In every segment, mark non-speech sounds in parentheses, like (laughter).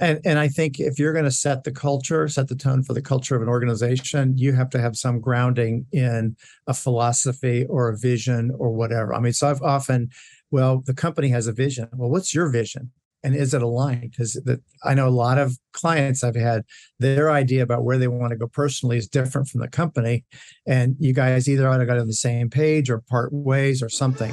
And and I think if you're going to set the culture, set the tone for the culture of an organization, you have to have some grounding in a philosophy or a vision or whatever. I mean, so I've often, well, the company has a vision. Well, what's your vision? And is it aligned? Because I know a lot of clients I've had, their idea about where they want to go personally is different from the company. And you guys either ought to go on the same page or part ways or something.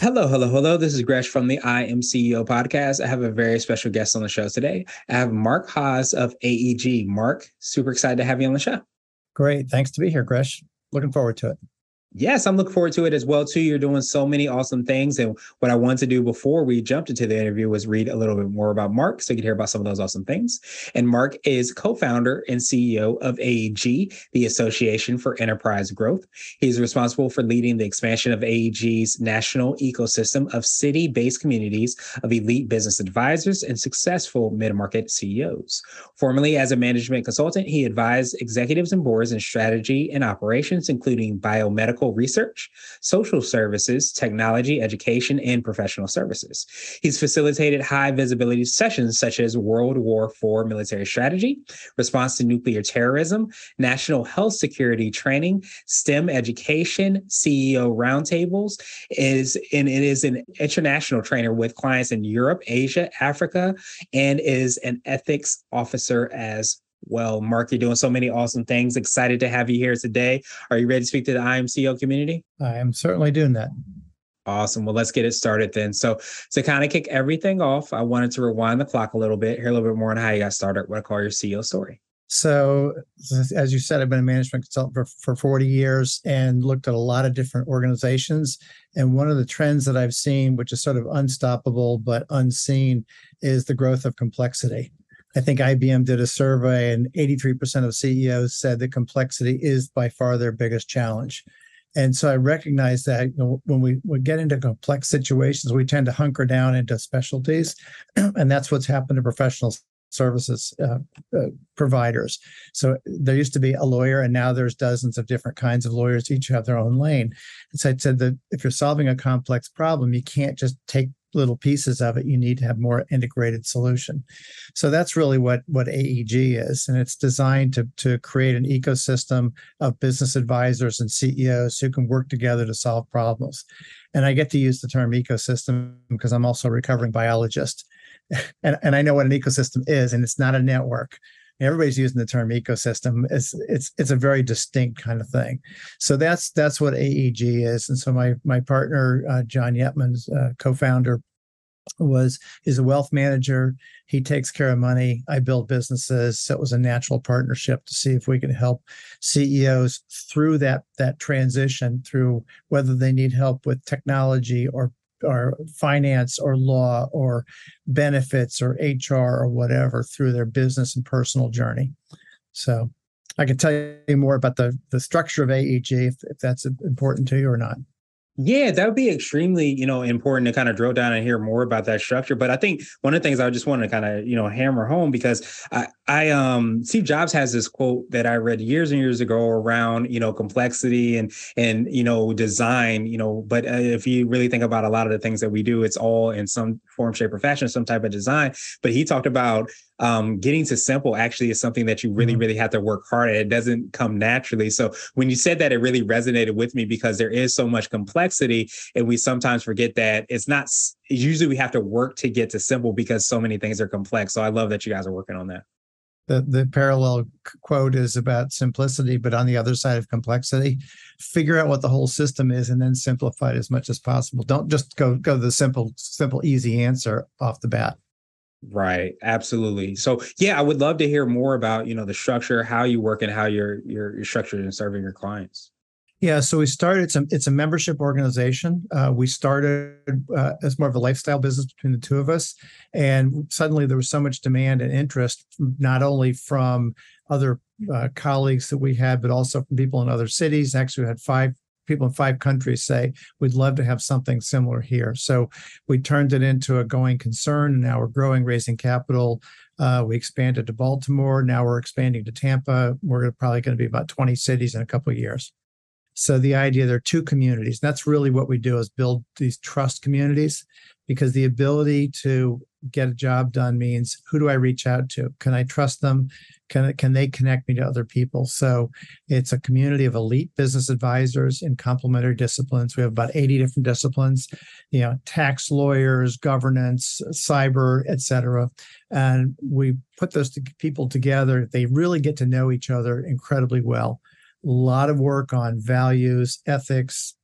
Hello, hello, hello. This is Gresh from the I Am CEO podcast. I have a very special guest on the show today. I have Mark Haas of AEG. Mark, super excited to have you on the show. Great. Thanks to be here, Gresh. Looking forward to it. Yes, I'm looking forward to it as well too. You're doing so many awesome things, and what I wanted to do before we jumped into the interview was read a little bit more about Mark, so you could hear about some of those awesome things. And Mark is co-founder and CEO of AEG, the Association for Enterprise Growth. He's responsible for leading the expansion of AEG's national ecosystem of city-based communities of elite business advisors and successful mid-market CEOs. Formerly as a management consultant, he advised executives and boards in strategy and operations, including biomedical medical research, social services, technology, education, and professional services. He's facilitated high visibility sessions such as World War IV military strategy, response to nuclear terrorism, national health security training, STEM education, CEO roundtables. Is and it is an international trainer with clients in Europe, Asia, Africa, and is an ethics officer as well. Mark, you're doing so many awesome things. Excited to have you here today. Are you ready to speak to the I Am CEO community? I am certainly doing that. Awesome. Well, let's get it started then. So, to kind of kick everything off, I wanted to rewind the clock a little bit, hear a little bit more on how you got started, what I call your CEO story. So, as you said, I've been a management consultant for, for 40 years and looked at a lot of different organizations. And one of the trends that I've seen, which is sort of unstoppable but unseen, is the growth of complexity. I think IBM did a survey, and 83% of CEOs said that complexity is by far their biggest challenge. And so I recognize that you know, when we, we get into complex situations, we tend to hunker down into specialties. (clears throat) And that's what's happened to professional services uh, uh, providers. So there used to be a lawyer, and now there's dozens of different kinds of lawyers, each have their own lane. And so I said that if you're solving a complex problem, you can't just take little pieces of it you need to have more integrated solution. So that's really what what aeg is and it's designed to to create an ecosystem of business advisors and ceos who can work together to solve problems. And i get to use the term ecosystem because i'm also a recovering biologist. (laughs) And, and i know what an ecosystem is and it's not a network everybody's using the term ecosystem. It's it's it's a very distinct kind of thing. So that's that's what aeg is. And so my my partner uh, john yetman's uh, co-founder was is a wealth manager. He takes care of money. I build businesses. So it was a natural partnership to see if we can help ceos through that that transition through whether they need help with technology or or finance or law or benefits or HR or whatever through their business and personal journey. So I can tell you more about the the structure of AEG if, if that's important to you or not. Yeah, that would be extremely, you know, important to kind of drill down and hear more about that structure. But I think one of the things I just want to kind of, you know, hammer home because I, I, um, Steve Jobs has this quote that I read years and years ago around, you know, complexity and and you know design, you know. But uh, if you really think about a lot of the things that we do, it's all in some form, shape, or fashion, some type of design. But he talked about um, getting to simple actually is something that you really, mm-hmm. really have to work hard at. It doesn't come naturally. So when you said that, it really resonated with me because there is so much complexity, and we sometimes forget that it's not. Usually, we have to work to get to simple because so many things are complex. So I love that you guys are working on that. The, the parallel quote is about simplicity, but on the other side of complexity, figure out what the whole system is and then simplify it as much as possible. Don't just go go the simple, simple, easy answer off the bat. Right. Absolutely. So yeah, I would love to hear more about, you know, the structure, how you work and how you're you're, you're structured in serving your clients. Yeah, so we started. It's a, it's a membership organization. Uh, we started uh, as more of a lifestyle business between the two of us, and suddenly there was so much demand and interest, not only from other uh, colleagues that we had, but also from people in other cities. Actually, we had five people in five countries say we'd love to have something similar here. So we turned it into a going concern, and now we're growing, raising capital. Uh, we expanded to Baltimore. Now we're expanding to Tampa. We're probably going to be about 20 cities in a couple of years. So the idea there are two communities. That's really what we do is build these trust communities because the ability to get a job done means who do I reach out to? Can I trust them? Can can they connect me to other people? So it's a community of elite business advisors in complementary disciplines. We have about 80 different disciplines, you know, tax lawyers, governance, cyber, et cetera. And we put those people together. They really get to know each other incredibly well a lot of work on values, ethics,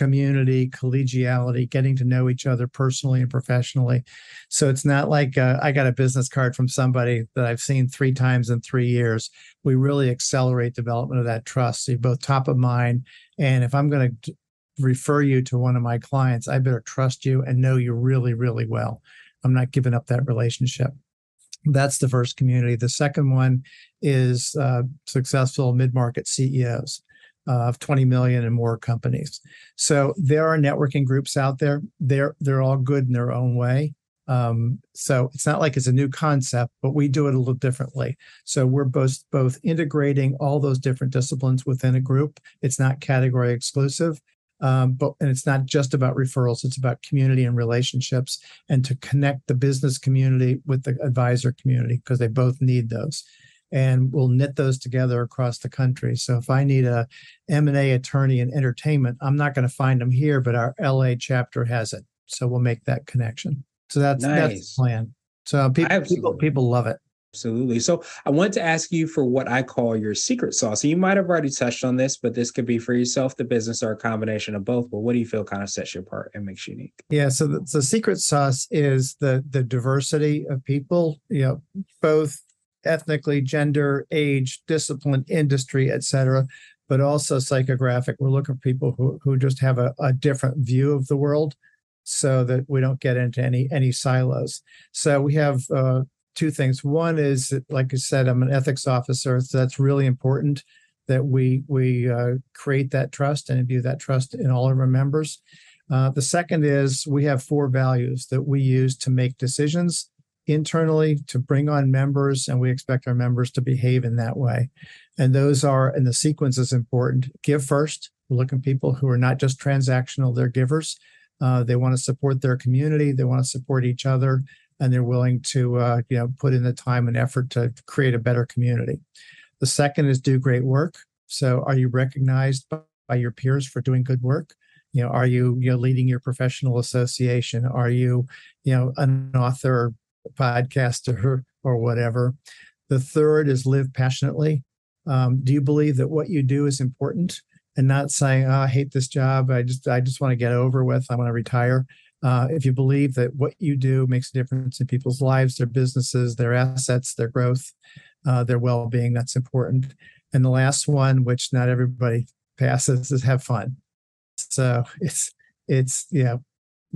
community, collegiality, getting to know each other personally and professionally. So it's not like uh, I got a business card from somebody that I've seen three times in three years. We really accelerate development of that trust. So you're both top of mind. And if I'm going to refer you to one of my clients, I better trust you and know you really, really well. I'm not giving up that relationship. That's the first community. The second one is uh, successful mid market CEOs of 20 million and more companies. So there are networking groups out there. They're they're all good in their own way. Um, so it's not like it's a new concept, but we do it a little differently. So we're both both integrating all those different disciplines within a group. It's not category exclusive, um, but and it's not just about referrals it's about community and relationships and to connect the business community with the advisor community because they both need those and we'll knit those together across the country so if i need a m&a attorney in entertainment i'm not going to find them here but our la chapter has it so we'll make that connection so that's nice. that's the plan so people, people people love it Absolutely. So I want to ask you for what I call your secret sauce. And you might have already touched on this, but this could be for yourself, the business, or a combination of both. But what do you feel kind of sets you apart and makes you unique? Yeah. So the, the secret sauce is the the diversity of people, you know, both ethnically, gender, age, discipline, industry, et cetera, but also psychographic. We're looking for people who, who just have a, a different view of the world so that we don't get into any any silos. So we have uh, two things. One is, like I said, I'm an ethics officer, so that's really important that we we uh, create that trust and imbue that trust in all of our members. Uh, the second is we have four values that we use to make decisions internally to bring on members, and we expect our members to behave in that way. And those are, and the sequence is important. Give first. We're looking people who are not just transactional; they're givers. Uh, they want to support their community. They want to support each other and they're willing to uh, you know put in the time and effort to create a better community. The second is do great work. So are you recognized by your peers for doing good work? You know, are you you know leading your professional association? Are you you know an author, podcaster, or whatever? The third is live passionately. Um, do you believe that what you do is important and not saying, oh, I hate this job. I just I just want to get over with. I want to retire. Uh, if you believe that what you do makes a difference in people's lives, their businesses, their assets, their growth, uh, their well being, that's important. And the last one, which not everybody passes, is have fun. So it's, it's, know,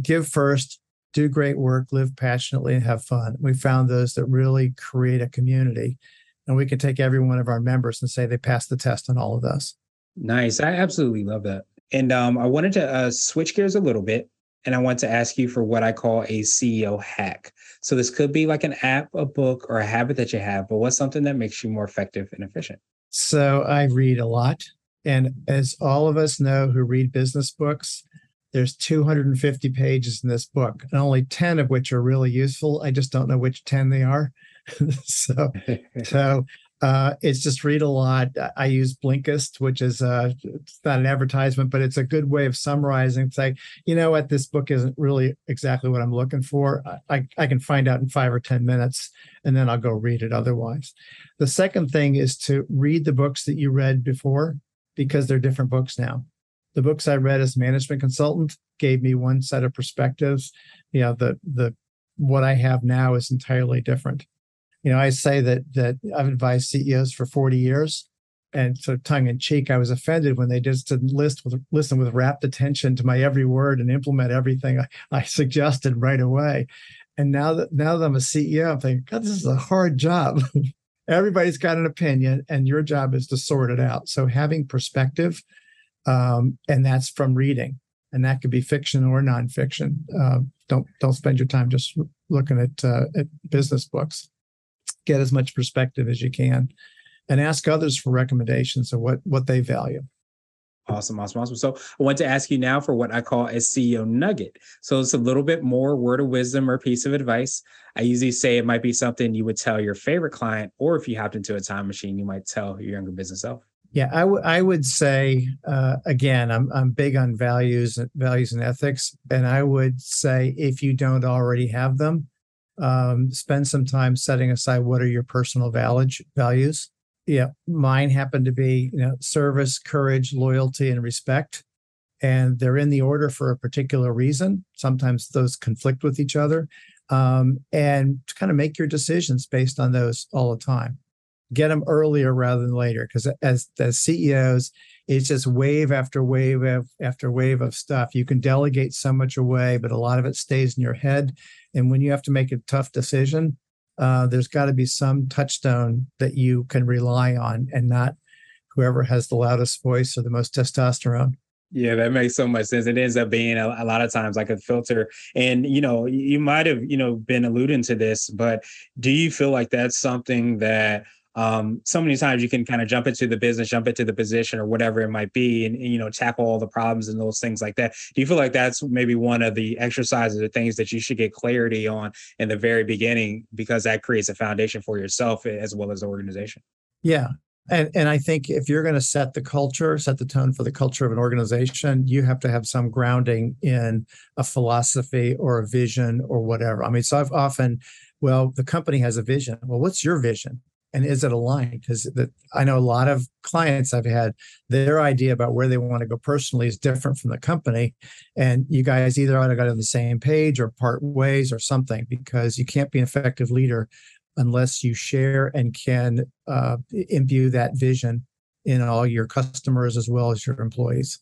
give first, do great work, live passionately, and have fun. We found those that really create a community. And we can take every one of our members and say they passed the test on all of those. Nice. I absolutely love that. And um, I wanted to uh, switch gears a little bit and I want to ask you for what I call a CEO hack. So this could be like an app, a book, or a habit that you have, but what's something that makes you more effective and efficient? So I read a lot. And as all of us know who read business books, there's 250 pages in this book, and only 10 of which are really useful. I just don't know which 10 they are. (laughs) so, (laughs) so uh, it's just read a lot. I use Blinkist, which is uh, it's not an advertisement, but it's a good way of summarizing. Say, you know what, this book isn't really exactly what I'm looking for. I, I can find out in five or ten minutes, and then I'll go read it. Otherwise, the second thing is to read the books that you read before because they're different books now. The books I read as management consultant gave me one set of perspectives. You know, the the what I have now is entirely different you know, I say that that I've advised CEOs for 40 years, and so tongue in cheek, I was offended when they just didn't list with listen with rapt attention to my every word and implement everything I, I suggested right away. And now that now that I'm a CEO, I'm thinking, God, this is a hard job. (laughs) Everybody's got an opinion, and your job is to sort it out. So having perspective, um, and that's from reading, and that could be fiction or nonfiction. Uh, don't don't spend your time just looking at uh, at business books. Get as much perspective as you can, and ask others for recommendations of what what they value. Awesome, awesome, awesome. So I want to ask you now for what I call a CEO nugget. So it's a little bit more word of wisdom or piece of advice. I usually say it might be something you would tell your favorite client, or if you hopped into a time machine, you might tell your younger business self. Yeah, I, w- I would say uh, again, I'm I'm big on values, values and ethics, and I would say if you don't already have them, um, spend some time setting aside what are your personal values yeah, mine happen to be, you know, service, courage, loyalty, and respect. And they're in the order for a particular reason. Sometimes those conflict with each other. Um, and kind of make your decisions based on those all the time. Get them earlier rather than later. Because as as CEOs, it's just wave after wave after wave of stuff. You can delegate so much away, but a lot of it stays in your head. And when you have to make a tough decision, uh, there's got to be some touchstone that you can rely on and not whoever has the loudest voice or the most testosterone. Yeah, that makes so much sense. It ends up being a, a, lot of times like a filter. And, you know, you might have, you know, been alluding to this, but do you feel like that's something that um, so many times you can kind of jump into the business, jump into the position or whatever it might be, and, and, you know tackle all the problems and those things like that. Do you feel like that's maybe one of the exercises or things that you should get clarity on in the very beginning because that creates a foundation for yourself as well as the organization? Yeah. And, and I think if you're going to set the culture, set the tone for the culture of an organization, you have to have some grounding in a philosophy or a vision or whatever. I mean, so I've often, well, the company has a vision. Well, what's your vision? And is it aligned? Because I know a lot of clients I've had, their idea about where they want to go personally is different from the company, and you guys either ought to get on the same page or part ways or something because you can't be an effective leader unless you share and can uh, imbue that vision in all your customers as well as your employees.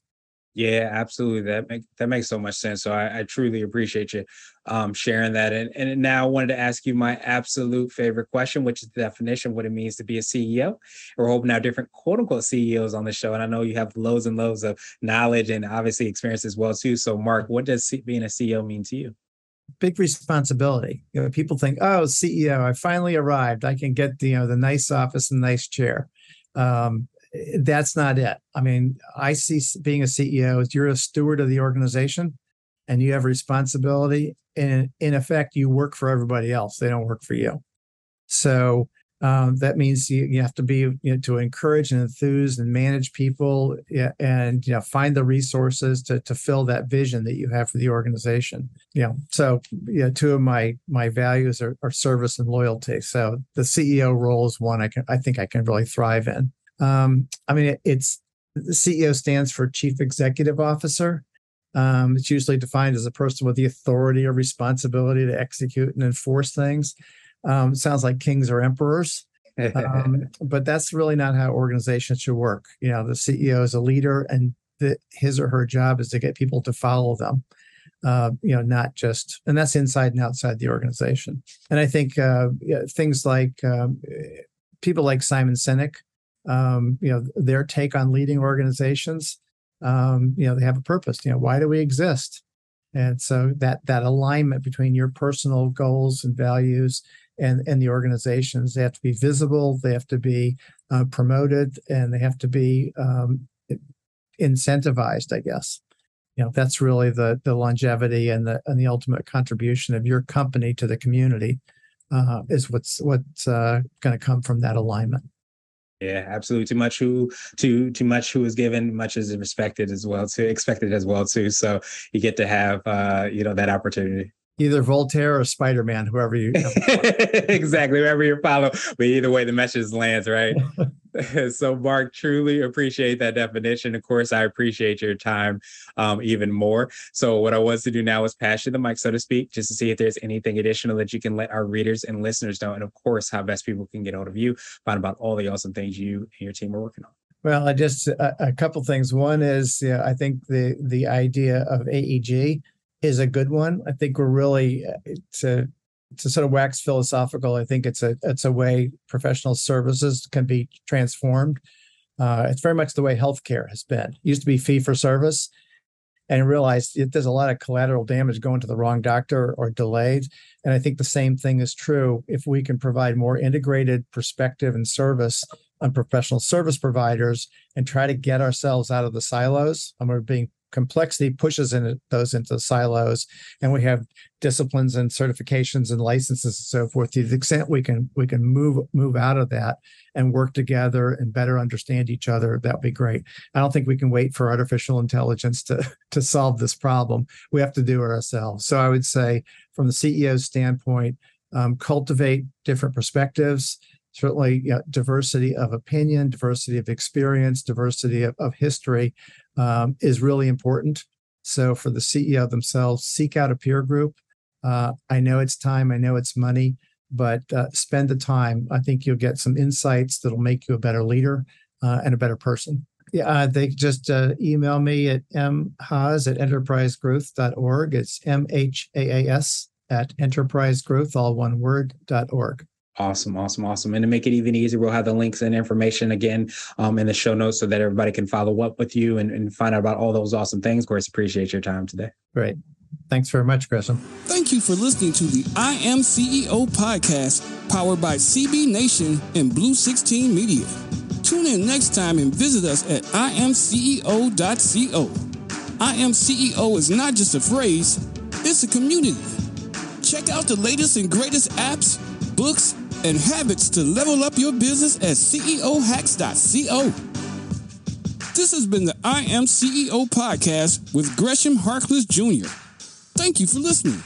Yeah, absolutely. That make, that makes so much sense. So I, I truly appreciate you um, sharing that. And, and now I wanted to ask you my absolute favorite question, which is the definition of what it means to be a CEO. We're hoping now different quote unquote CEOs on the show. And I know you have loads and loads of knowledge and obviously experience as well too. So Mark, what does being a CEO mean to you? Big responsibility. You know, people think, oh, CEO, I finally arrived. I can get the, you know, the nice office and nice chair. Um, that's not it. I mean, I see being a CEO as you're a steward of the organization and you have responsibility. And in effect, you work for everybody else. They don't work for you. So um, that means you, you have to be you know, to encourage and enthuse and manage people and you know find the resources to to fill that vision that you have for the organization. You know, so yeah, two of my my values are, are service and loyalty. So the CEO role is one I can I think I can really thrive in. Um, I mean, it, it's the CEO stands for Chief Executive Officer. Um, it's usually defined as a person with the authority or responsibility to execute and enforce things. Um, sounds like kings or emperors, (laughs) um, but that's really not how organizations should work. You know, the CEO is a leader, and the, his or her job is to get people to follow them. Uh, you know, not just, and that's inside and outside the organization. And I think uh, yeah, things like um, people like Simon Sinek, um, you know their take on leading organizations um, you know they have a purpose you know why do we exist? And so that that alignment between your personal goals and values and and the organizations they have to be visible they have to be uh, promoted and they have to be um, incentivized i guess. You know that's really the the longevity and the and the ultimate contribution of your company to the community uh, is what's what's uh, going to come from that alignment yeah, absolutely. Too much who too too much who is given, much is respected as well too, expected as well too. So you get to have uh, you know, that opportunity. Either Voltaire or Spider Man, whoever you (laughs) exactly, whoever you follow. But either way, the message lands, right? (laughs) (laughs) so, Mark, truly appreciate that definition. Of course, I appreciate your time um, even more. So, what I want to do now is pass you the mic, so to speak, just to see if there's anything additional that you can let our readers and listeners know. And of course, how best people can get hold of you, find about all the awesome things you and your team are working on. Well, I just a, a couple things. One is I think the the idea of AEG is a good one. I think we're really uh, to to sort of wax philosophical. I think it's a it's a way professional services can be transformed. Uh, it's very much the way healthcare has been. It used to be fee for service, and realized it, there's a lot of collateral damage going to the wrong doctor or delayed. And I think the same thing is true if we can provide more integrated perspective and service on professional service providers and try to get ourselves out of the silos. And we're being complexity pushes in those into silos and we have disciplines and certifications and licenses and so forth. To the extent we can we can move move out of that and work together and better understand each other that would be great. I don't think we can wait for artificial intelligence to (laughs) to solve this problem. We have to do it ourselves. So i would say from the ceo's standpoint um, cultivate different perspectives certainly you know, diversity of opinion, diversity of experience, diversity of, of history um, is really important. So for the CEO themselves, seek out a peer group. Uh, I know it's time, I know it's money, but uh, spend the time. I think you'll get some insights that'll make you a better leader uh, and a better person. Yeah, uh, they just uh, email me at mhaas at enterprisegrowth.org. It's M H A A S at enterprisegrowth, all one word, dot org. Awesome, awesome, awesome. And to make it even easier, we'll have the links and information again um, in the show notes so that everybody can follow up with you and, and find out about all those awesome things. Of course, appreciate your time today. Great. Thanks very much, Gresham. Thank you for listening to the I Am CEO podcast powered by CB Nation and Blue 16 Media. Tune in next time and visit us at imceo.co. I Am CEO is not just a phrase, it's a community. Check out the latest and greatest apps, books, and habits to level up your business at ceohacks.co. This has been the I Am CEO podcast with Gresham Harkless Jr. Thank you for listening.